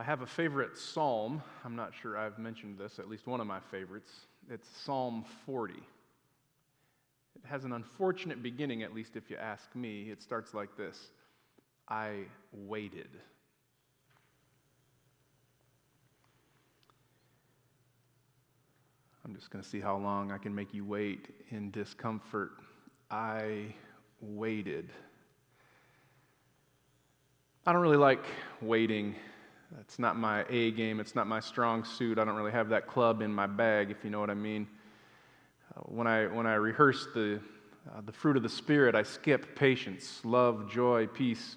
I have a favorite psalm. I'm not sure I've mentioned this, at least one of my favorites. It's Psalm 40. It has an unfortunate beginning, at least if you ask me. It starts like this I waited. I'm just going to see how long I can make you wait in discomfort. I waited. I don't really like waiting. It's not my A game. It's not my strong suit. I don't really have that club in my bag, if you know what I mean. Uh, when, I, when I rehearse the, uh, the fruit of the Spirit, I skip patience, love, joy, peace,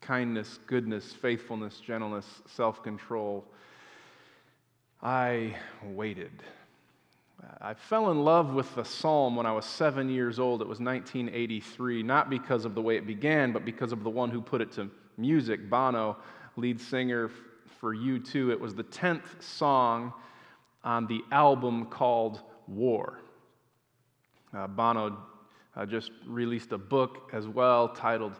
kindness, goodness, faithfulness, gentleness, self control. I waited. I fell in love with the psalm when I was seven years old. It was 1983, not because of the way it began, but because of the one who put it to music, Bono, lead singer for U2. It was the 10th song on the album called War. Uh, Bono uh, just released a book as well titled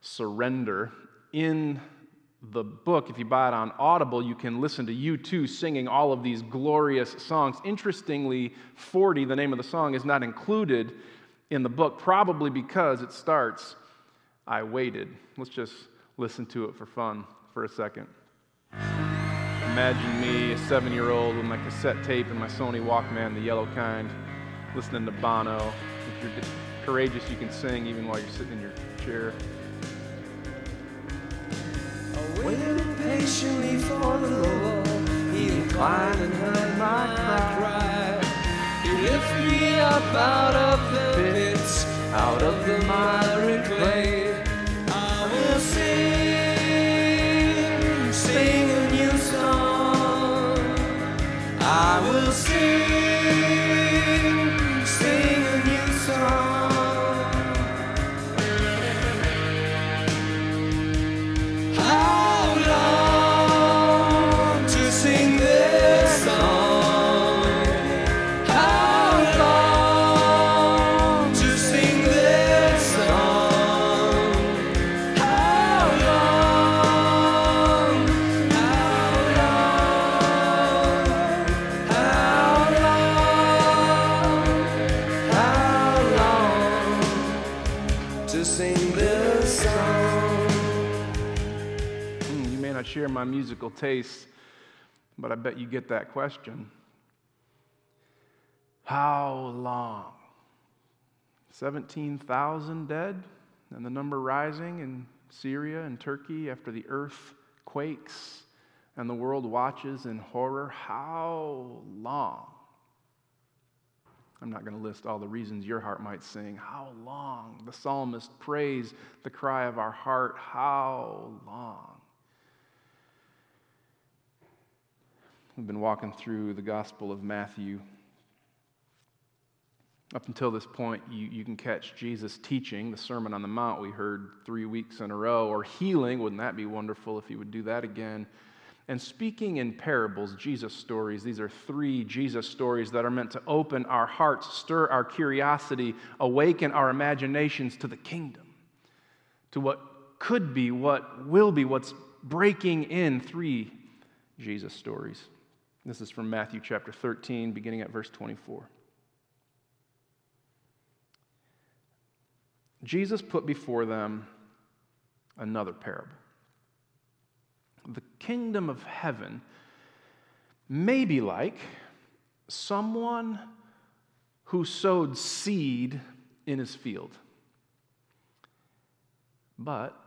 Surrender. In the book, if you buy it on Audible, you can listen to U2 singing all of these glorious songs. Interestingly, 40, the name of the song, is not included in the book, probably because it starts, I waited. Let's just listen to it for fun for a second. Imagine me, a seven year old, with my cassette tape and my Sony Walkman, the yellow kind, listening to Bono. If you're courageous, you can sing even while you're sitting in your chair. Patiently for the Lord, He and heard my cry. He me up out of the pits, out of the miry I share my musical tastes, but I bet you get that question. How long? 17,000 dead, and the number rising in Syria and Turkey after the earth quakes and the world watches in horror. How long? I'm not going to list all the reasons your heart might sing. How long? The psalmist prays the cry of our heart. How long? We've been walking through the Gospel of Matthew. Up until this point, you, you can catch Jesus teaching the Sermon on the Mount we heard three weeks in a row, or healing. Wouldn't that be wonderful if he would do that again? And speaking in parables, Jesus stories, these are three Jesus stories that are meant to open our hearts, stir our curiosity, awaken our imaginations to the kingdom, to what could be, what will be, what's breaking in three Jesus stories. This is from Matthew chapter 13, beginning at verse 24. Jesus put before them another parable. The kingdom of heaven may be like someone who sowed seed in his field. But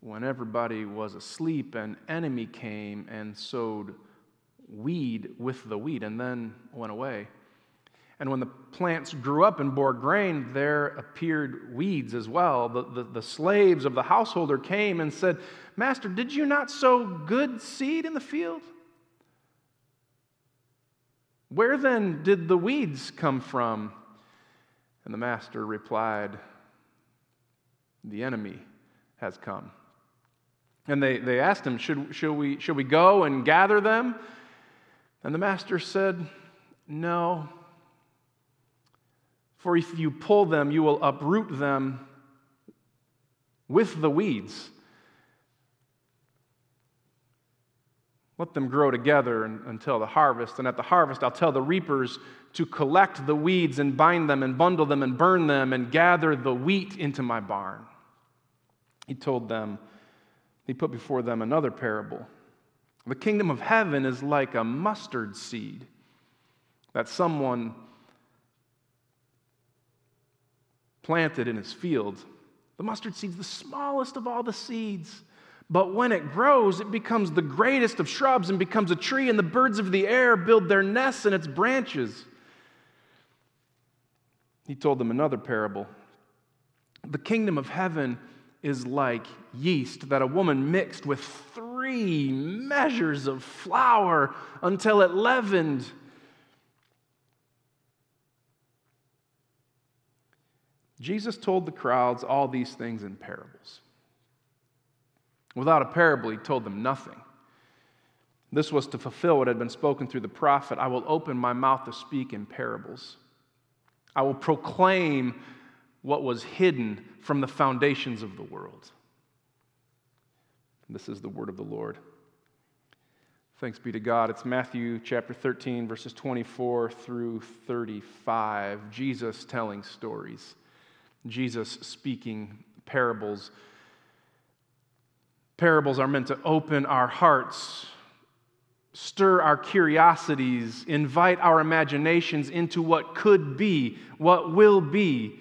when everybody was asleep, an enemy came and sowed weed with the wheat and then went away. And when the plants grew up and bore grain, there appeared weeds as well. The, the, the, slaves of the householder came and said, Master, did you not sow good seed in the field? Where then did the weeds come from? And the master replied, The enemy has come. And they, they asked him, should, should, we, should we go and gather them? And the master said, No. For if you pull them, you will uproot them with the weeds. Let them grow together until the harvest. And at the harvest, I'll tell the reapers to collect the weeds and bind them and bundle them and burn them and gather the wheat into my barn. He told them, he put before them another parable. The kingdom of heaven is like a mustard seed that someone planted in his field. The mustard seed's the smallest of all the seeds. But when it grows, it becomes the greatest of shrubs and becomes a tree, and the birds of the air build their nests in its branches. He told them another parable. The kingdom of heaven is like yeast that a woman mixed with three measures of flour until it leavened. Jesus told the crowds all these things in parables. Without a parable, he told them nothing. This was to fulfill what had been spoken through the prophet I will open my mouth to speak in parables. I will proclaim what was hidden from the foundations of the world. This is the word of the Lord. Thanks be to God. It's Matthew chapter 13, verses 24 through 35. Jesus telling stories, Jesus speaking parables. Parables are meant to open our hearts, stir our curiosities, invite our imaginations into what could be, what will be.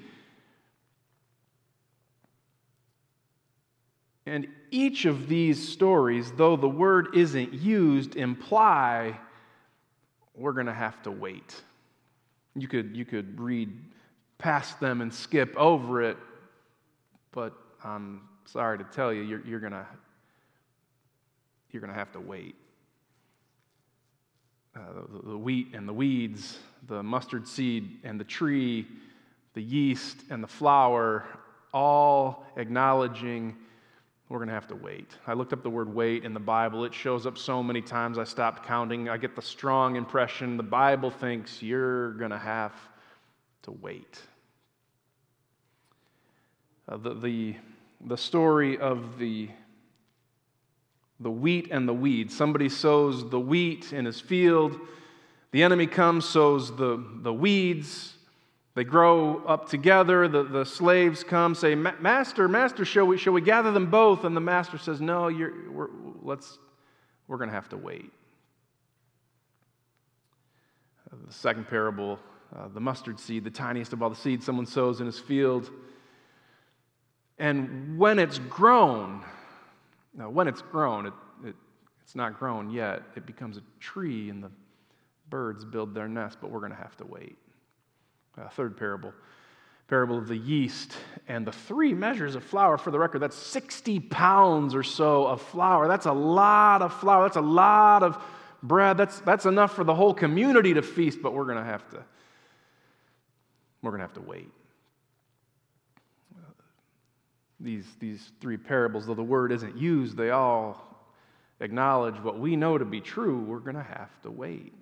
And each of these stories, though the word isn't used, imply we're going to have to wait. You could, you could read past them and skip over it, but I'm sorry to tell you, you're, you're going to you're to have to wait. Uh, the, the wheat and the weeds, the mustard seed and the tree, the yeast and the flour, all acknowledging we're going to have to wait. I looked up the word wait in the Bible. It shows up so many times I stopped counting. I get the strong impression the Bible thinks you're going to have to wait. Uh, the, the, the story of the, the wheat and the weeds. Somebody sows the wheat in his field, the enemy comes, sows the, the weeds. They grow up together. The, the slaves come, say, Master, Master, shall we, shall we gather them both? And the master says, No, you're, we're, let's, we're going to have to wait. The second parable, uh, the mustard seed, the tiniest of all the seeds someone sows in his field. And when it's grown, now when it's grown, it, it, it's not grown yet, it becomes a tree and the birds build their nest, but we're going to have to wait. Third parable, parable of the yeast and the three measures of flour. For the record, that's 60 pounds or so of flour. That's a lot of flour. That's a lot of bread. That's, that's enough for the whole community to feast, but we're going to have to we're going to have to wait. These, these three parables, though the word isn't used, they all acknowledge what we know to be true. We're going to have to wait.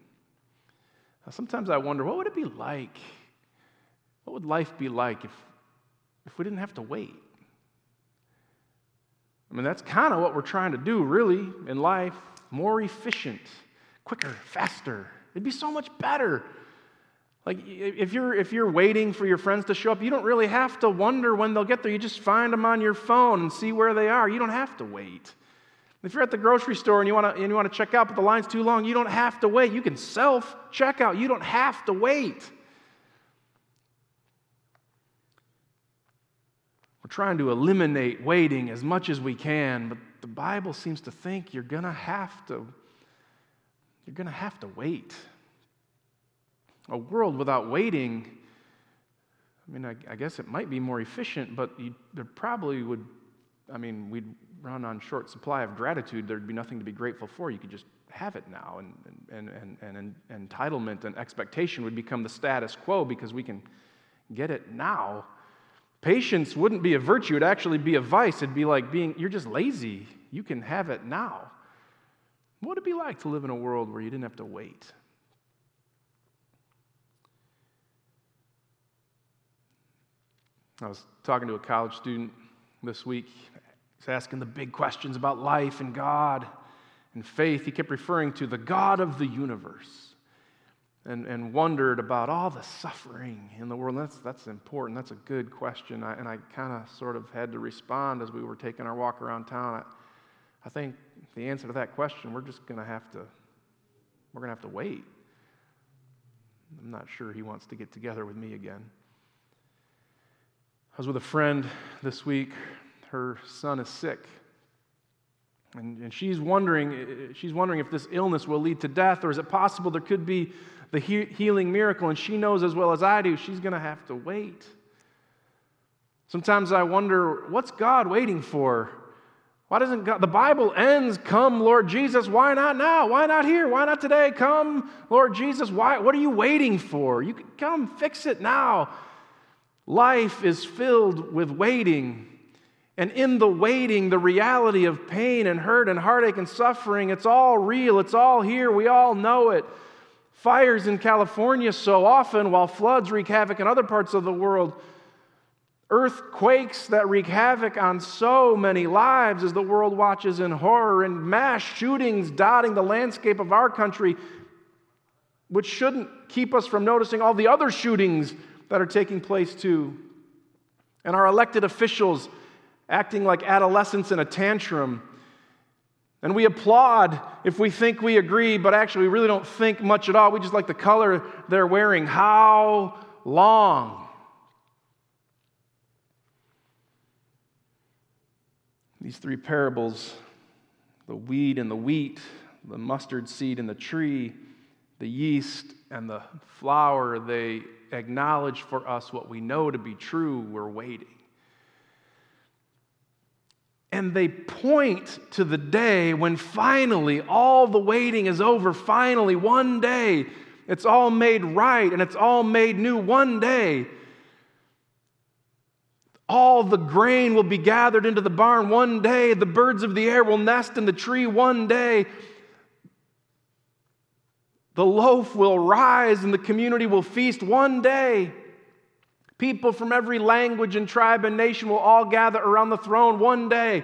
Now, sometimes I wonder what would it be like what would life be like if, if we didn't have to wait? I mean, that's kind of what we're trying to do, really, in life more efficient, quicker, faster. It'd be so much better. Like, if you're, if you're waiting for your friends to show up, you don't really have to wonder when they'll get there. You just find them on your phone and see where they are. You don't have to wait. If you're at the grocery store and you want to, and you want to check out, but the line's too long, you don't have to wait. You can self check out. You don't have to wait. We're trying to eliminate waiting as much as we can, but the Bible seems to think you're going to have to you're going to have to wait. A world without waiting I mean, I, I, guess it might be more efficient, but you, there probably would, I mean, we'd run on short supply of gratitude. There'd be nothing to be grateful for. You could just have it now. And, and, and, and, and entitlement and expectation would become the status quo because we can get it now. Patience wouldn't be a virtue, it'd actually be a vice. It'd be like being, you're just lazy. You can have it now. What would it be like to live in a world where you didn't have to wait? I was talking to a college student this week. He's asking the big questions about life and God. and faith, he kept referring to the God of the universe and, and wondered about all the suffering in the world. That's, that's important. That's a good question. I, and I kind of sort of had to respond as we were taking our walk around town. I, I think the answer to that question, we're just going to have to, we're going to have to wait. I'm not sure he wants to get together with me again. I was with a friend this week. Her son is sick. And, and she's wondering, she's wondering if this illness will lead to death, or is it possible there could be the he- healing miracle? And she knows as well as I do, she's going to have to wait. Sometimes I wonder, what's God waiting for? Why doesn't God? The Bible ends, Come, Lord Jesus. Why not now? Why not here? Why not today? Come, Lord Jesus. Why? What are you waiting for? You can come fix it now. Life is filled with waiting. And in the waiting, the reality of pain and hurt and heartache and suffering, it's all real. It's all here. We all know it. Fires in California so often, while floods wreak havoc in other parts of the world. Earthquakes that wreak havoc on so many lives as the world watches in horror, and mass shootings dotting the landscape of our country, which shouldn't keep us from noticing all the other shootings that are taking place too. And our elected officials acting like adolescents in a tantrum. And we applaud if we think we agree, but actually we really don't think much at all. We just like the color they're wearing. How long? These three parables the weed and the wheat, the mustard seed and the tree, the yeast and the flour they acknowledge for us what we know to be true. We're waiting. And they point to the day when finally all the waiting is over. Finally, one day, it's all made right and it's all made new. One day, all the grain will be gathered into the barn. One day, the birds of the air will nest in the tree. One day, the loaf will rise and the community will feast. One day, People from every language and tribe and nation will all gather around the throne one day.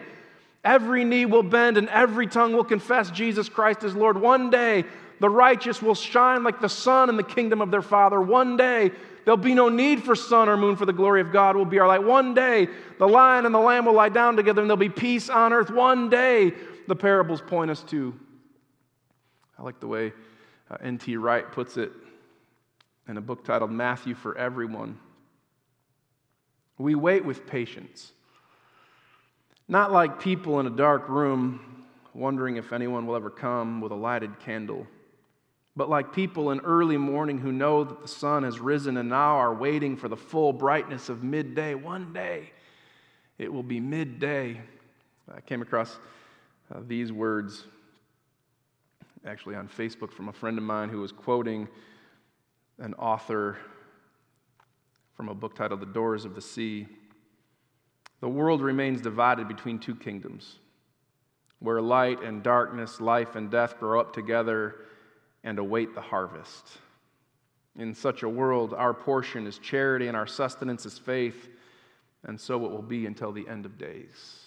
Every knee will bend and every tongue will confess Jesus Christ is Lord. One day, the righteous will shine like the sun in the kingdom of their Father. One day, there'll be no need for sun or moon, for the glory of God will be our light. One day, the lion and the lamb will lie down together and there'll be peace on earth. One day, the parables point us to. I like the way uh, N.T. Wright puts it in a book titled Matthew for Everyone. We wait with patience. Not like people in a dark room wondering if anyone will ever come with a lighted candle, but like people in early morning who know that the sun has risen and now are waiting for the full brightness of midday. One day it will be midday. I came across uh, these words actually on Facebook from a friend of mine who was quoting an author from a book titled The Doors of the Sea. The world remains divided between two kingdoms, where light and darkness, life and death grow up together and await the harvest. In such a world, our portion is charity and our sustenance is faith, and so it will be until the end of days.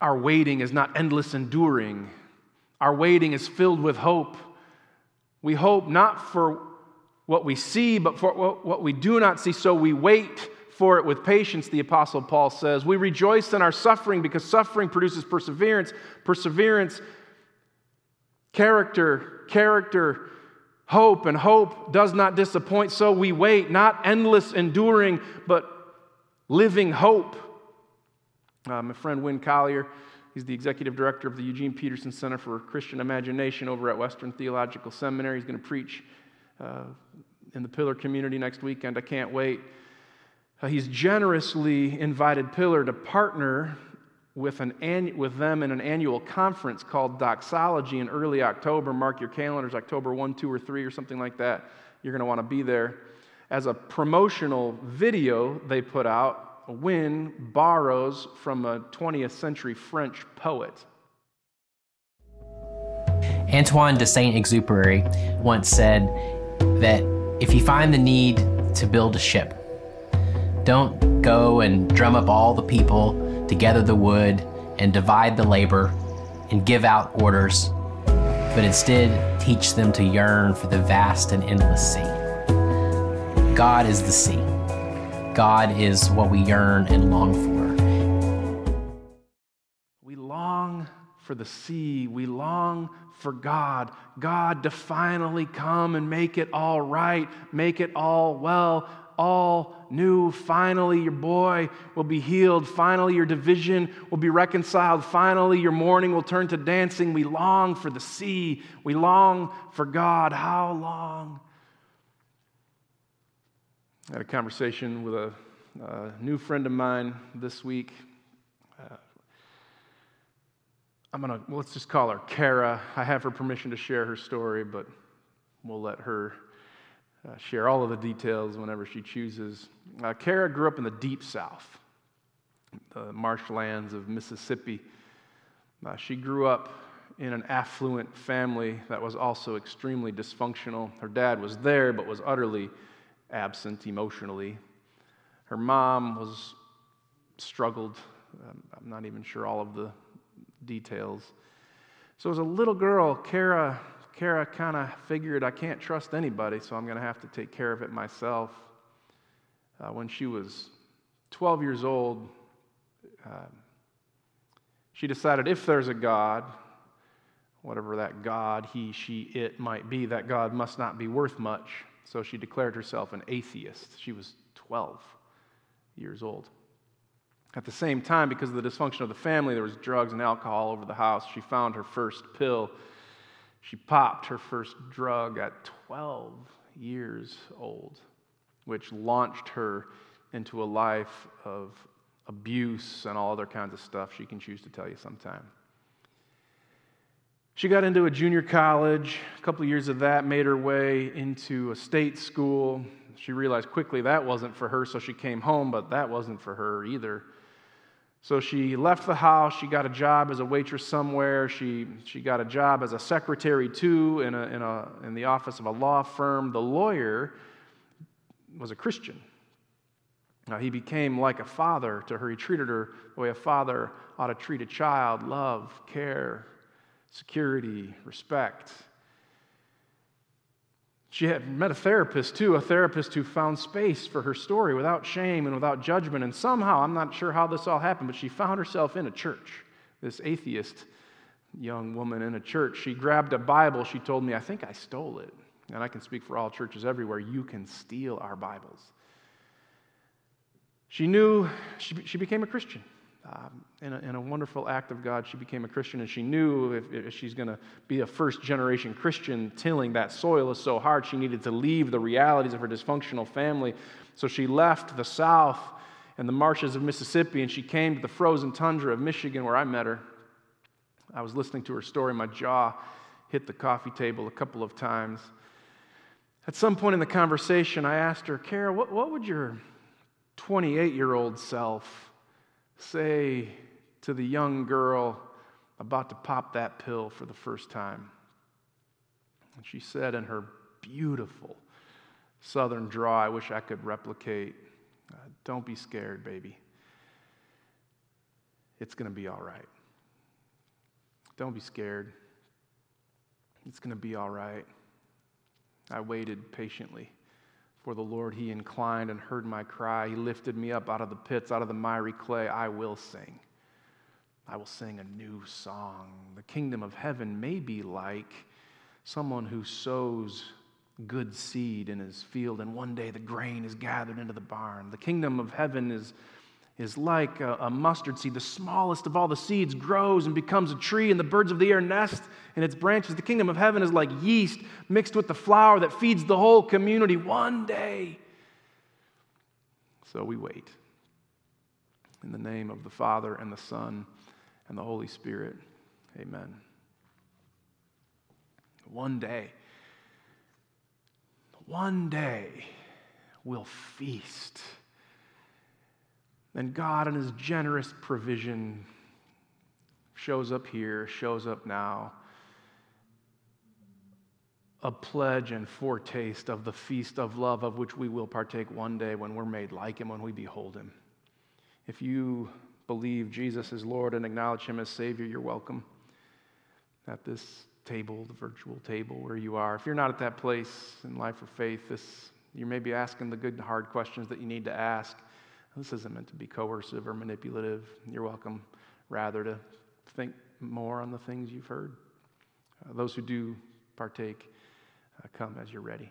Our waiting is not endless enduring. Our waiting is filled with hope. We hope not for what we see, but for what we do not see. So we wait for it with patience, the Apostle Paul says. We rejoice in our suffering because suffering produces perseverance. Perseverance, character, character, hope, and hope does not disappoint. So we wait, not endless enduring, but living hope. Uh, my friend Winn Collier, he's the executive director of the Eugene Peterson Center for Christian Imagination over at Western Theological Seminary. He's going to preach uh, in the Pillar community next weekend. I can't wait. Uh, he's generously invited Pillar to partner with, an annu- with them in an annual conference called Doxology in early October. Mark your calendars, October 1, 2, or 3, or something like that. You're going to want to be there. As a promotional video they put out, Winn borrows from a 20th century French poet. Antoine de Saint Exupéry once said, that if you find the need to build a ship, don't go and drum up all the people to gather the wood and divide the labor and give out orders, but instead teach them to yearn for the vast and endless sea. God is the sea. God is what we yearn and long for. For the sea. We long for God. God to finally come and make it all right, make it all well, all new. Finally, your boy will be healed. Finally, your division will be reconciled. Finally, your mourning will turn to dancing. We long for the sea. We long for God. How long? I had a conversation with a, a new friend of mine this week. Uh, I'm gonna well, let's just call her Kara. I have her permission to share her story, but we'll let her uh, share all of the details whenever she chooses. Uh, Kara grew up in the deep South, the marshlands of Mississippi. Uh, she grew up in an affluent family that was also extremely dysfunctional. Her dad was there, but was utterly absent emotionally. Her mom was struggled. Um, I'm not even sure all of the details. So, as a little girl, Kara Kara kind of figured I can't trust anybody, so I'm going to have to take care of it myself. Uh, when she was 12 years old, uh, she decided if there's a God, whatever that God, he, she, it might be, that God must not be worth much. So she declared herself an atheist. She was 12 years old. At the same time, because of the dysfunction of the family, there was drugs and alcohol over the house. She found her first pill she popped her first drug at 12 years old, which launched her into a life of abuse and all other kinds of stuff she can choose to tell you sometime. She got into a junior college. A couple of years of that made her way into a state school. She realized quickly that wasn't for her, so she came home, but that wasn't for her either. So she left the house. She got a job as a waitress somewhere. She, she got a job as a secretary, too, in, a, in, a, in the office of a law firm. The lawyer was a Christian. Now, he became like a father to her. He treated her the way a father ought to treat a child love, care, security, respect. She had met a therapist too, a therapist who found space for her story without shame and without judgment. And somehow, I'm not sure how this all happened, but she found herself in a church, this atheist young woman in a church. She grabbed a Bible. She told me, I think I stole it. And I can speak for all churches everywhere. You can steal our Bibles. She knew, she, she became a Christian. Um, in, a, in, a, wonderful act of God, she became a Christian, and she knew if, if she's going to be a first generation Christian, tilling that soil is so hard, she needed to leave the realities of her dysfunctional family. So she left the South and the marshes of Mississippi, and she came to the frozen tundra of Michigan, where I met her. I was listening to her story, my jaw hit the coffee table a couple of times. At some point in the conversation, I asked her, Kara, what, what would your 28 year old self say to the young girl about to pop that pill for the first time? And she said in her beautiful southern draw, I wish I could replicate uh, Don't be scared, baby. It's going to be all right. Don't be scared. It's going to be all right. I waited patiently for the Lord, he inclined and heard my cry. He lifted me up out of the pits, out of the miry clay. I will sing. I will sing a new song. The kingdom of heaven may be like someone who sows good seed in his field, and one day the grain is gathered into the barn. The kingdom of heaven is is like a, a, mustard seed. The smallest of all the seeds grows and becomes a tree, and the birds of the air nest in its branches. The kingdom of heaven is like yeast mixed with the flour that feeds the whole community one day. So we wait. In the name of the Father, and the Son, and the Holy Spirit. Amen. One day, one day, we'll feast then God, in His generous provision, shows up here, shows up now. A pledge and foretaste of the feast of love of which we will partake one day when we're made like Him, when we behold Him. If you believe Jesus is Lord and acknowledge Him as Savior, you're welcome at this table, the virtual table where you are. If you're not at that place in life or faith, this, you may be asking the good and hard questions that you need to ask. This isn't meant to be coercive or manipulative. You're welcome rather to think more on the things you've heard. Uh, those who do partake, uh, come as you're ready.